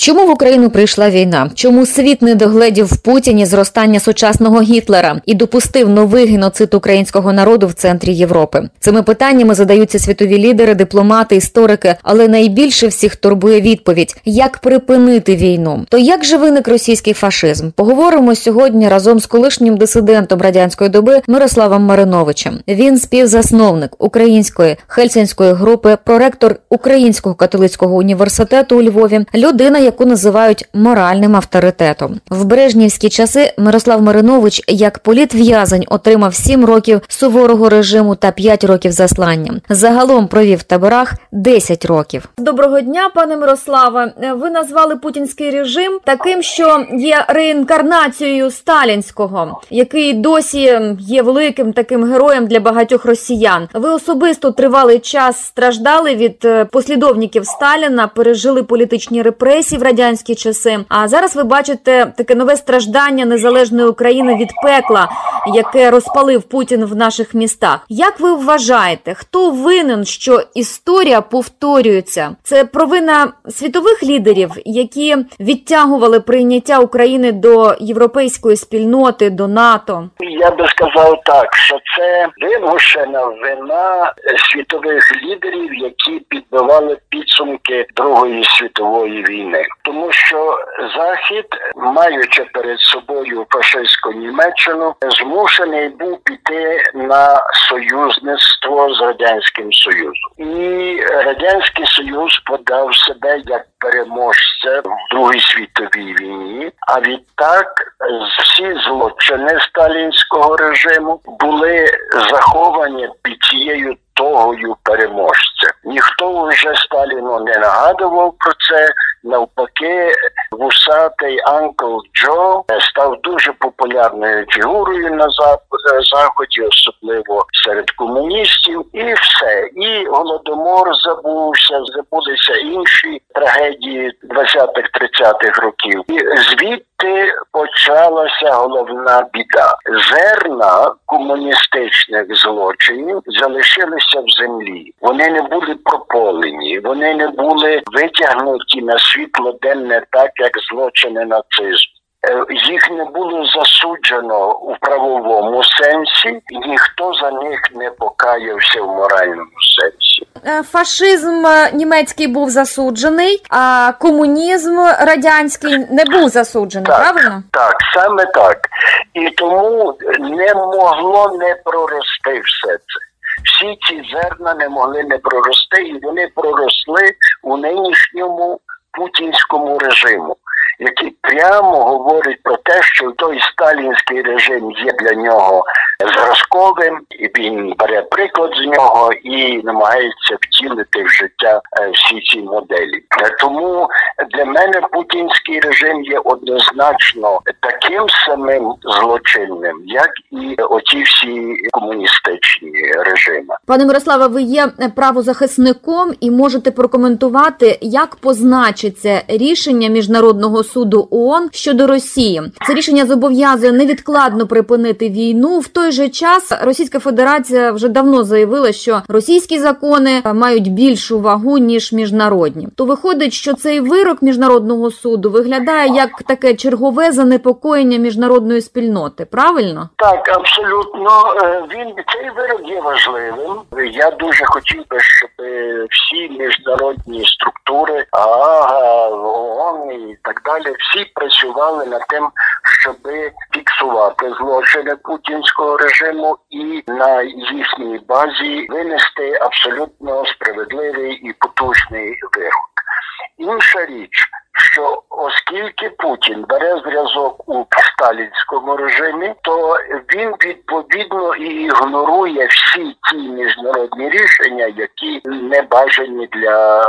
Чому в Україну прийшла війна? Чому світ не догледів в Путіні зростання сучасного Гітлера і допустив новий геноцид українського народу в центрі Європи? Цими питаннями задаються світові лідери, дипломати, історики, але найбільше всіх турбує відповідь: як припинити війну? То як же виник російський фашизм? Поговоримо сьогодні разом з колишнім дисидентом радянської доби Мирославом Мариновичем. Він співзасновник української хельсінської групи, проректор Українського католицького університету у Львові, людина, яку називають моральним авторитетом. В Брежнівські часи Мирослав Маринович як політв'язень отримав 7 років суворого режиму та 5 років заслання. Загалом провів в таборах 10 років. Доброго дня, пане Мирославе. Ви назвали путінський режим таким, що є реінкарнацією сталінського, який досі є великим таким героєм для багатьох росіян. Ви особисто тривалий час страждали від е, послідовників Сталіна, пережили політичні репресії в радянські часи. А зараз ви бачите таке нове страждання незалежної України від пекла, яке розпалив Путін в наших містах. Як ви вважаєте, хто винен, що історія повторюється? Це провина світових лідерів, які відтягували прийняття України до європейської спільноти, до НАТО? Я би сказав так, що це вимушена вина світових лідерів, які підбивали підсумки Другої світової війни, тому що Захід, маючи перед собою фашистську Німеччину, змушений був піти на союзництво з радянським Союзом, і радянський Союз подав себе як переможця в Другій світовій війні. А відтак всі злочини сталінського режиму були заховані під цією тогою переможця. Ніхто вже Сталіну не нагадував про це. Навпаки, вусатий Анкл Джо став дуже популярною фігурою на заході, особливо серед комуністів, і все. І голодомор забувся, забулися інші трагедії 20-30-х років. І звідти почалася головна біда. Зерна комуністичних злочинів залишилися в землі. Вони не були прополені, вони не були витягнуті на світло денне так, як злочини нацизму. Їх не було засуджено у правовому сенсі, ніхто за них не покаявся в моральному сенсі. Фашизм німецький був засуджений, а комунізм радянський не був засуджений. Так, правильно? Так, саме так. І тому не могло не прорости все це. Всі ці зерна не могли не прорости, і вони проросли у нинішньому путінському режиму, який прямо говорить про те, що той сталінський режим є для нього зразковим, і він бере приклад з нього і намагається втілити в життя всі ці моделі. Тому для мене путінський режим є однозначно таким самим злочинним, як і оті всі комуністичні режими. Пане Мирославе, ви є правозахисником і можете прокоментувати, як позначиться рішення міжнародного суду ООН щодо Росії. Це рішення зобов'язує невідкладно припинити війну. В той же час Російська Федерація вже давно заявила, що російські закони мають більшу вагу ніж міжнародні. То виходить, що цей вирок міжнародного суду виглядає як таке чергове занепокоєння міжнародної спільноти. Правильно? Так, абсолютно. Він цей вирок є важливим. Я дуже хотів би, щоб всі міжнародні структури, ААГА, ООН і так далі, всі працювали над тим, щоб фіксувати злочини путінського режиму і на їхній базі винести абсолютно справедливий і потужний вирок. Інша річ, що оскільки Путін бере зв'язок у сталінському режимі, то він відповідно і ігнорує всі ті міжнародні рішення, які не бажані для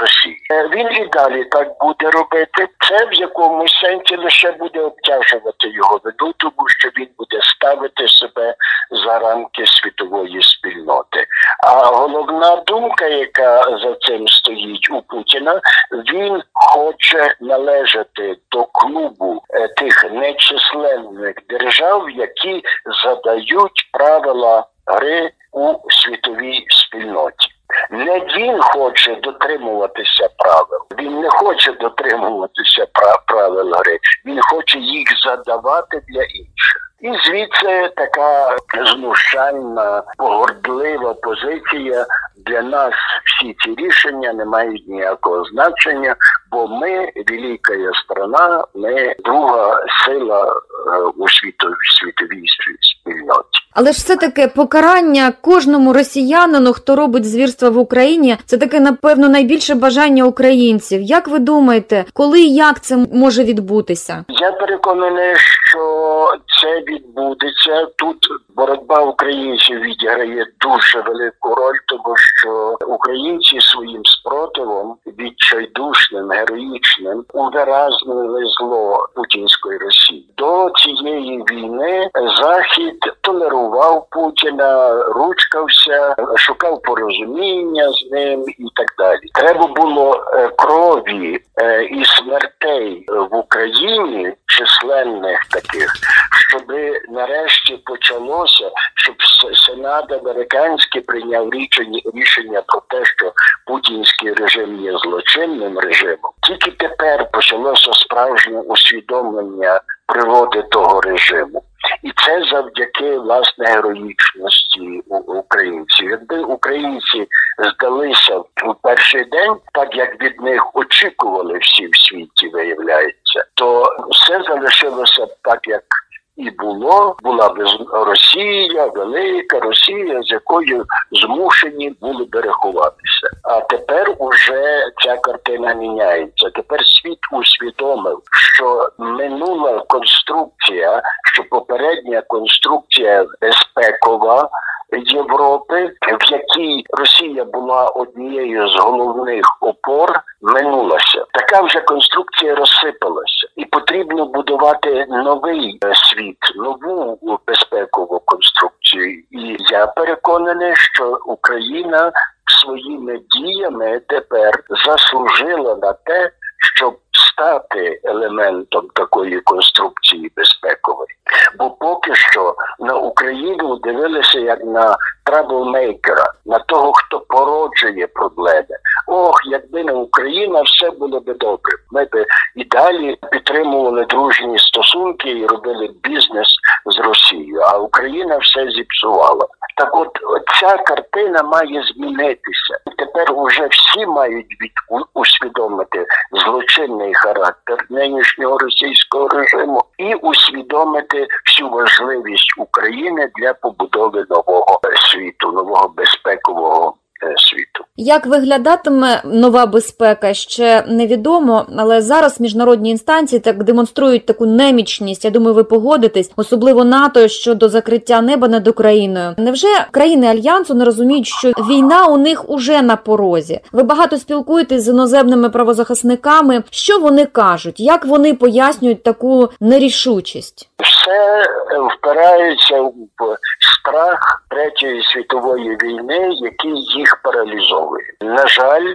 Росії. Він і далі так буде робити. Це в якомусь сенсі лише буде обтяжувати його виду, тому що він буде ставити себе за рамки світової спільноти. А головна думка, яка за цим стоїть у Путіна, він хоче належати до клубу тих нечисленних держав, які задають правила гри у світовій спільноті. Не він хоче дотримуватися правил. Він не хоче дотримуватися правил гри. Він хоче їх задавати для інших. І звідси така знущальна, погордлива позиція для нас. Всі ці рішення не мають ніякого значення, бо ми велика страна, ми друга сила у світовій світовій спільноті. Але ж все таки покарання кожному росіянину, хто робить звірства в Україні, це таке напевно найбільше бажання українців. Як ви думаєте, коли і як це може відбутися? Я переконаний, що це відбудеться тут. Боротьба українців відіграє дуже велику роль, тому що українці своїм спротивом відчайдушним, героїчним увиразнили зло путінської Росії до цієї війни. Захід толерував Путіна, ручкався, шукав порозуміння з ним і так далі. Треба було е, крові е, і смертей в Україні численних таких, щоб нарешті почалося, щоб Сенат американський прийняв рішення рішення про те, що путінський режим є злочинним режимом. Тільки тепер почалося справжнє усвідомлення природи того режиму. І це завдяки власне героїчності українців. Якби українці здалися у перший день, так як від них очікували всі в світі, виявляється, то все залишилося так, як і було. Була Росія, велика Росія, з якою змушені були берегуватися. А тепер уже ця картина міняється. Тепер світ усвідомив, що минула конструкція, що попередня конструкція безпекова. Європи, в якій Росія була однією з головних опор, минулася. Така вже конструкція розсипалася, і потрібно будувати новий е, світ, нову безпекову конструкцію. І я переконаний, що Україна своїми діями тепер заслужила на те, стати елементом такої конструкції безпекової. Бо поки що на Україну дивилися як на траблмейкера, на того, хто породжує проблеми. Ох, якби не Україна, все було би добре. Ми б і далі підтримували дружні стосунки і робили бізнес з Росією. А Україна все зіпсувала. Так, от ця картина має змінитися. Тепер уже всі мають від усвідомити злочинний характер нинішнього російського режиму і усвідомити всю важливість України для побудови нового світу, нового безпекового світу. Як виглядатиме нова безпека, ще невідомо, але зараз міжнародні інстанції так демонструють таку немічність. Я думаю, ви погодитесь, особливо НАТО щодо закриття неба над Україною. Невже країни альянсу не розуміють, що війна у них уже на порозі? Ви багато спілкуєтесь з іноземними правозахисниками. Що вони кажуть? Як вони пояснюють таку нерішучість? Все впирається в страх третьої світової війни, який їх паралізовує. На жаль,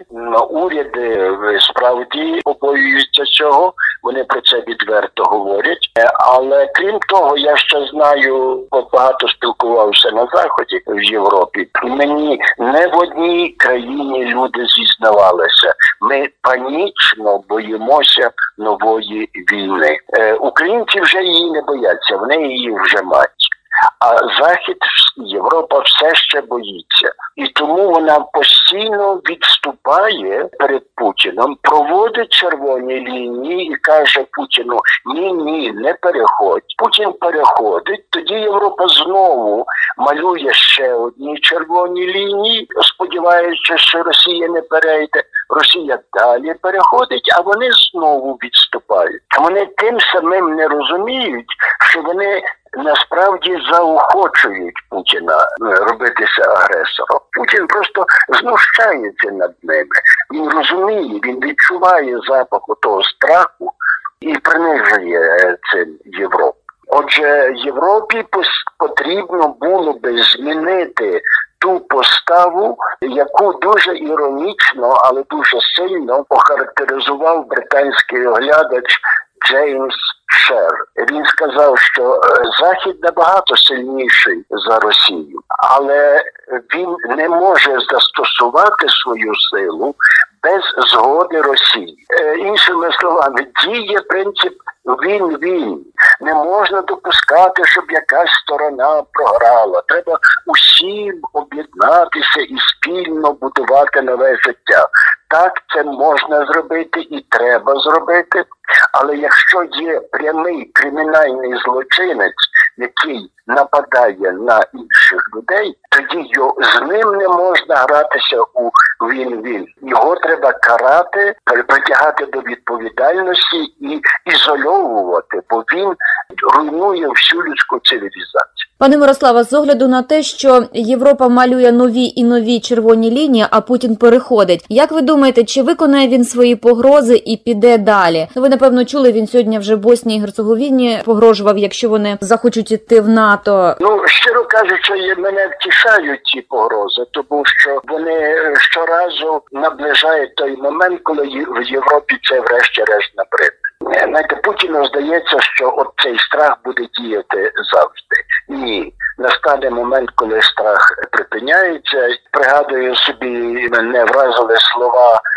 уряди справді побоюються цього. Вони про це відверто говорять. Але крім того, я ще знаю, багато спілкувався на заході в Європі. Мені не в одній країні люди зізнавалися. Ми панічно боїмося нової війни. Е, українці вже її не бояться, вони її вже мають. А Захід, Європа все ще боїться, і тому вона постійно відступає перед Путіном, проводить червоні лінії і каже Путіну: Ні, ні, не переходь. Путін переходить. Тоді Європа знову малює ще одні червоні лінії, сподіваючись, що Росія не перейде. Росія далі переходить, а вони знову відступають. Вони тим самим не розуміють, що вони насправді заохочують Путіна е, робитися агресором. Путін просто знущається над ними. Він розуміє, він відчуває запах того страху і принижує е, цим Європу. Отже, Європі потрібно було би змінити ту поставу, яку дуже іронічно, але дуже сильно охарактеризував британський оглядач Джеймс Шер. Він сказав, що е, Захід набагато сильніший за Росію, але він не може застосувати свою силу без згоди Росії. Е, іншими словами, діє принцип він-він. Не можна допускати, щоб якась сторона програла. Треба усім об'єднатися і спільно будувати нове життя. Так це можна зробити і треба зробити. Але якщо є прямий кримінальний злочинець, який нападає на інших людей, тоді його, з ним не можна гратися у він-він. Його треба карати, притягати до відповідальності і ізольовувати, бо він руйнує всю людську цивілізацію. Пане Мирославе, з огляду на те, що Європа малює нові і нові червоні лінії, а Путін переходить. Як ви думаєте, чи виконає він свої погрози і піде далі? Ви напевно чули, він сьогодні вже Боснії і Герцеговіні погрожував, якщо вони захочуть іти в НАТО. Ну щиро кажучи, мене втішають ці погрози, тому що вони щоразу наближають той момент, коли в Європі це врешті-решт набридне. Знаєте, Путіну здається, що от цей страх буде діяти завжди. Ні, настане момент, коли страх припиняється. Пригадую собі, мене вразили слова Е,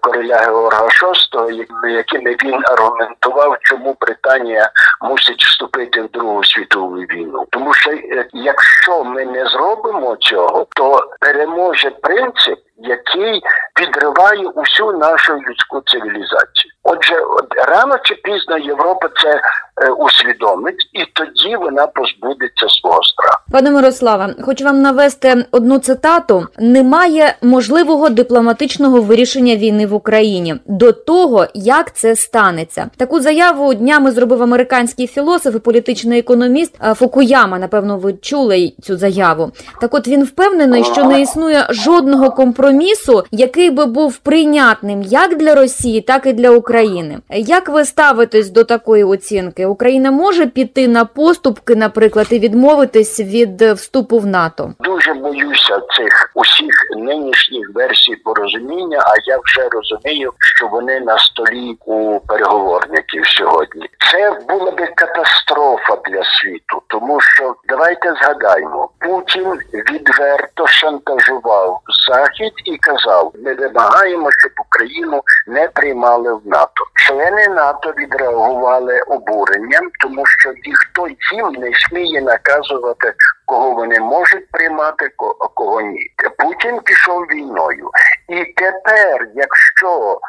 короля Георга VI, якими він аргументував, чому Британія мусить вступити в Другу світову війну. Тому що е, якщо ми не зробимо цього, то переможе принцип, який підриває усю нашу людську цивілізацію. Отже, рано чи пізно Європа це е, усвідомить, і тоді вона позбудеться свого страху. Пане Мирославе, хочу вам навести одну цитату: немає можливого дипломатичного вирішення війни в Україні до того, як це станеться. Таку заяву днями зробив американський філософ і політичний економіст е, Фукуяма. Напевно, ви чули цю заяву. Так, от він впевнений, що не існує жодного компромісу, який би був прийнятним як для Росії, так і для України. Як ви ставитесь до такої оцінки? Україна може піти на поступки, наприклад, і відмовитись від вступу в НАТО? Дуже боюся цих усіх нинішніх версій порозуміння. А я вже розумію, що вони на столі у переговорників сьогодні. Це була би катастрофа для світу, тому що давайте згадаємо, Путін відверто шантажував захід і казав: ми вимагаємо, щоб Україну не приймали в НАТО. Члени НАТО відреагували обуренням, тому що ніхто їм не сміє наказувати, кого вони можуть приймати, а кого ні. Путін пішов війною, і тепер, якщо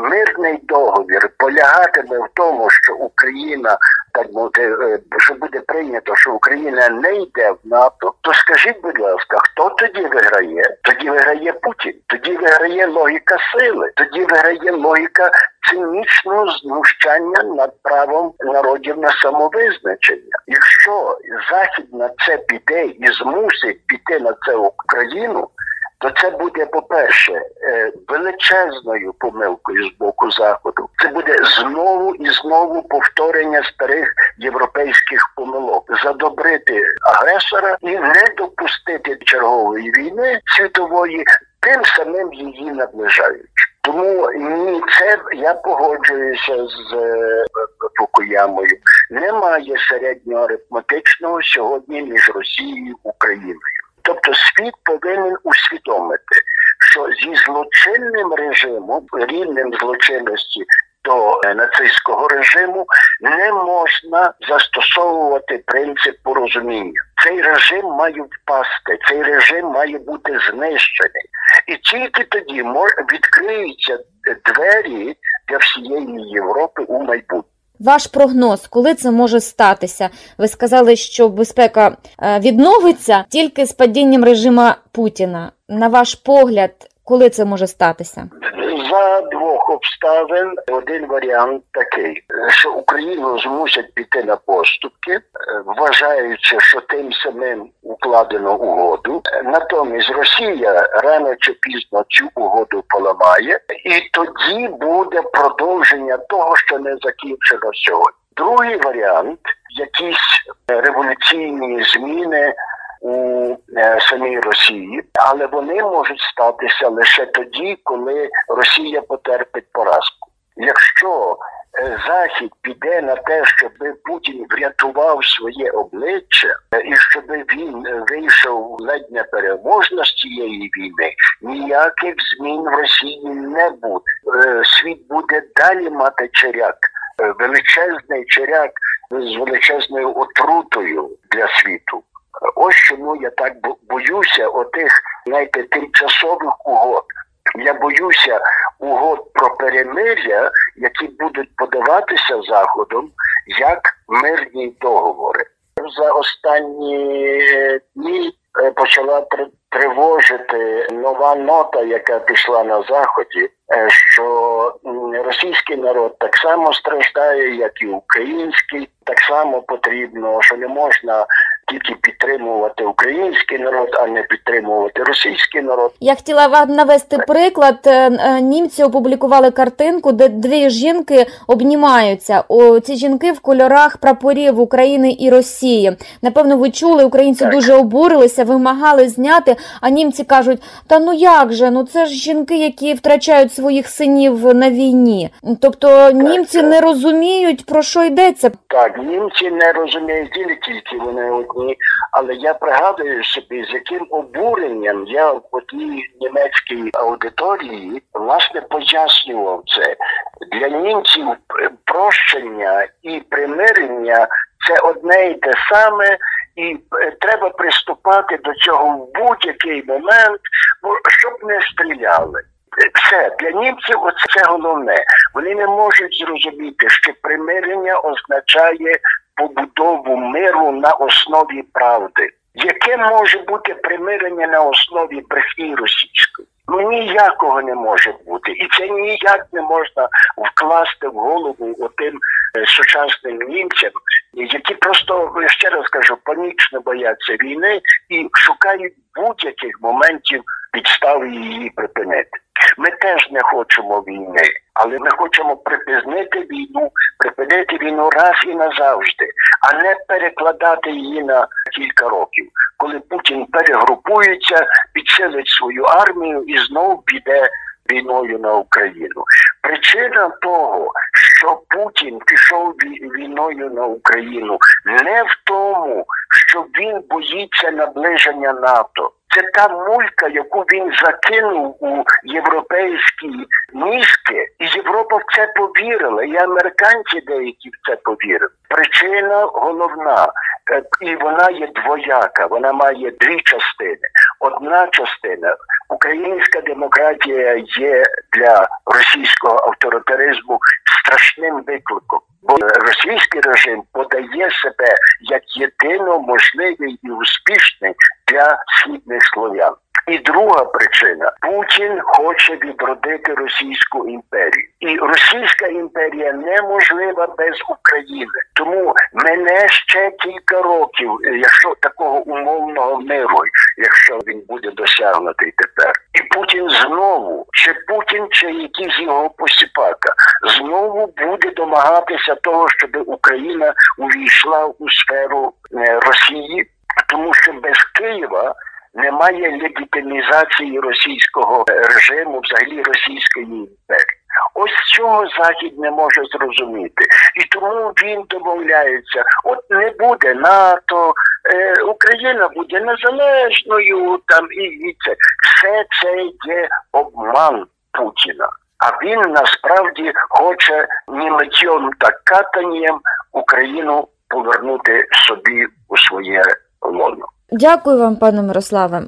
мирний договір полягатиме в тому, що Україна так мовити, е, що буде прийнято, що Україна не йде в НАТО, то скажіть, будь ласка, хто тоді виграє? Тоді виграє Путін, тоді виграє логіка сили, тоді виграє логіка цинічного знущання над правом народів на самовизначення. Якщо захід на це піде і змусить піти на це Україну то це буде, по-перше, е, величезною помилкою з боку заходу. Це буде знову і знову повторення старих європейських помилок, задобрити агресора і не допустити чергової війни світової, тим самим її наближаючи. Тому ні, це я погоджуюся з е, Фукуямою. Немає середнього арифметичного сьогодні між Росією і Україною. Тобто світ повинен усвідомити, що зі злочинним режимом, рівнем злочинності до е, нацистського режиму, не можна застосовувати принцип порозуміння. Цей режим має впасти, цей режим має бути знищений, і тільки тоді відкриються двері для всієї Європи у майбутнє. Ваш прогноз, коли це може статися? Ви сказали, що безпека е, відновиться тільки з падінням режиму Путіна. На ваш погляд, коли це може статися? Обставин один варіант такий, що Україну змусять піти на поступки, е, вважаючи, що тим самим укладено угоду. Натомість Росія рано чи пізно цю угоду поламає, і тоді буде продовження того, що не закінчено сьогодні. Другий варіант якісь революційні зміни у е, самій Росії, але вони можуть статися лише тоді, коли Росія потерпить поразку. Якщо е, Захід піде на те, щоб Путін врятував своє обличчя, е, і щоб він вийшов ледь не переможно з цієї війни, ніяких змін в Росії не буде. Світ буде далі мати черяк, величезний черяк з величезною отрутою для світу. Ось чому я так бо- боюся отих, знаєте, тимчасових угод. Я боюся угод про перемир'я, які будуть подаватися заходом як мирні договори. За останні е, дні е, почала тривожити нова нота, яка пішла на заході, е, що російський народ так само страждає, як і український. Так само потрібно, що не можна тільки підтримувати український народ, а не підтримувати російський народ. Я хотіла вам навести приклад. Е, е, Німці опублікували картинку, де дві жінки обнімаються. О, ці жінки в кольорах прапорів України і Росії. Напевно, ви чули, українці Так. дуже обурилися, вимагали зняти. А німці кажуть: та ну як же? Ну це ж жінки, які втрачають своїх синів на війні. Тобто німці так. не розуміють про що йдеться. Так, німці не розуміють тільки вони одні, але я пригадую собі, з яким обуренням я в одній німецькій аудиторії власне пояснював це. Для німців прощення і примирення це одне і те саме, і е, треба приступати до цього в будь-який момент, бо щоб не стріляли. Все для німців оце головне. Вони не можуть зрозуміти, що примирення означає побудову миру на основі правди. Яке може бути примирення на основі брехні російської? Ну ніякого не може бути, і це ніяк не можна вкласти в голову отим е, сучасним німцям, які просто ще раз кажу, панічно бояться війни і шукають будь-яких моментів підстав її припинити. Ми теж не хочемо війни, але ми хочемо припинити війну, припинити війну раз і назавжди, а не перекладати її на кілька років, коли Путін перегрупується, підсилить свою армію і знову піде війною на Україну. Причина того, що Путін пішов вій- війною на Україну, не в тому, що він боїться наближення НАТО. Це та мулька, яку він закинув у європейські мізки, і Європа в це повірила, і американці деякі в це повірили. Причина головна, е, і вона є двояка. Вона має дві частини. Одна частина українська демократія є для російського авторитаризму страшним викликом. Бо російський режим подає себе як єдино можливий і успішний для східних слов'ян. І друга причина Путін хоче відродити Російську імперію, і Російська імперія неможлива без України. Тому мене ще кілька років, е, якщо такого умовного миру, якщо він буде досягнутий тепер, і Путін знову, чи Путін, чи якийсь його посіпака, знову буде домагатися того, щоб Україна увійшла у сферу е, Росії, тому Києва немає легітимізації російського е, режиму, взагалі російської імперії. Ось цього захід не може зрозуміти, і тому він домовляється: от не буде НАТО, е, Україна буде незалежною. Там і, і це все це є обман Путіна. А він насправді хоче ні миттєм та катанням Україну повернути собі у своє лоно. Дякую вам, пане Мирославе.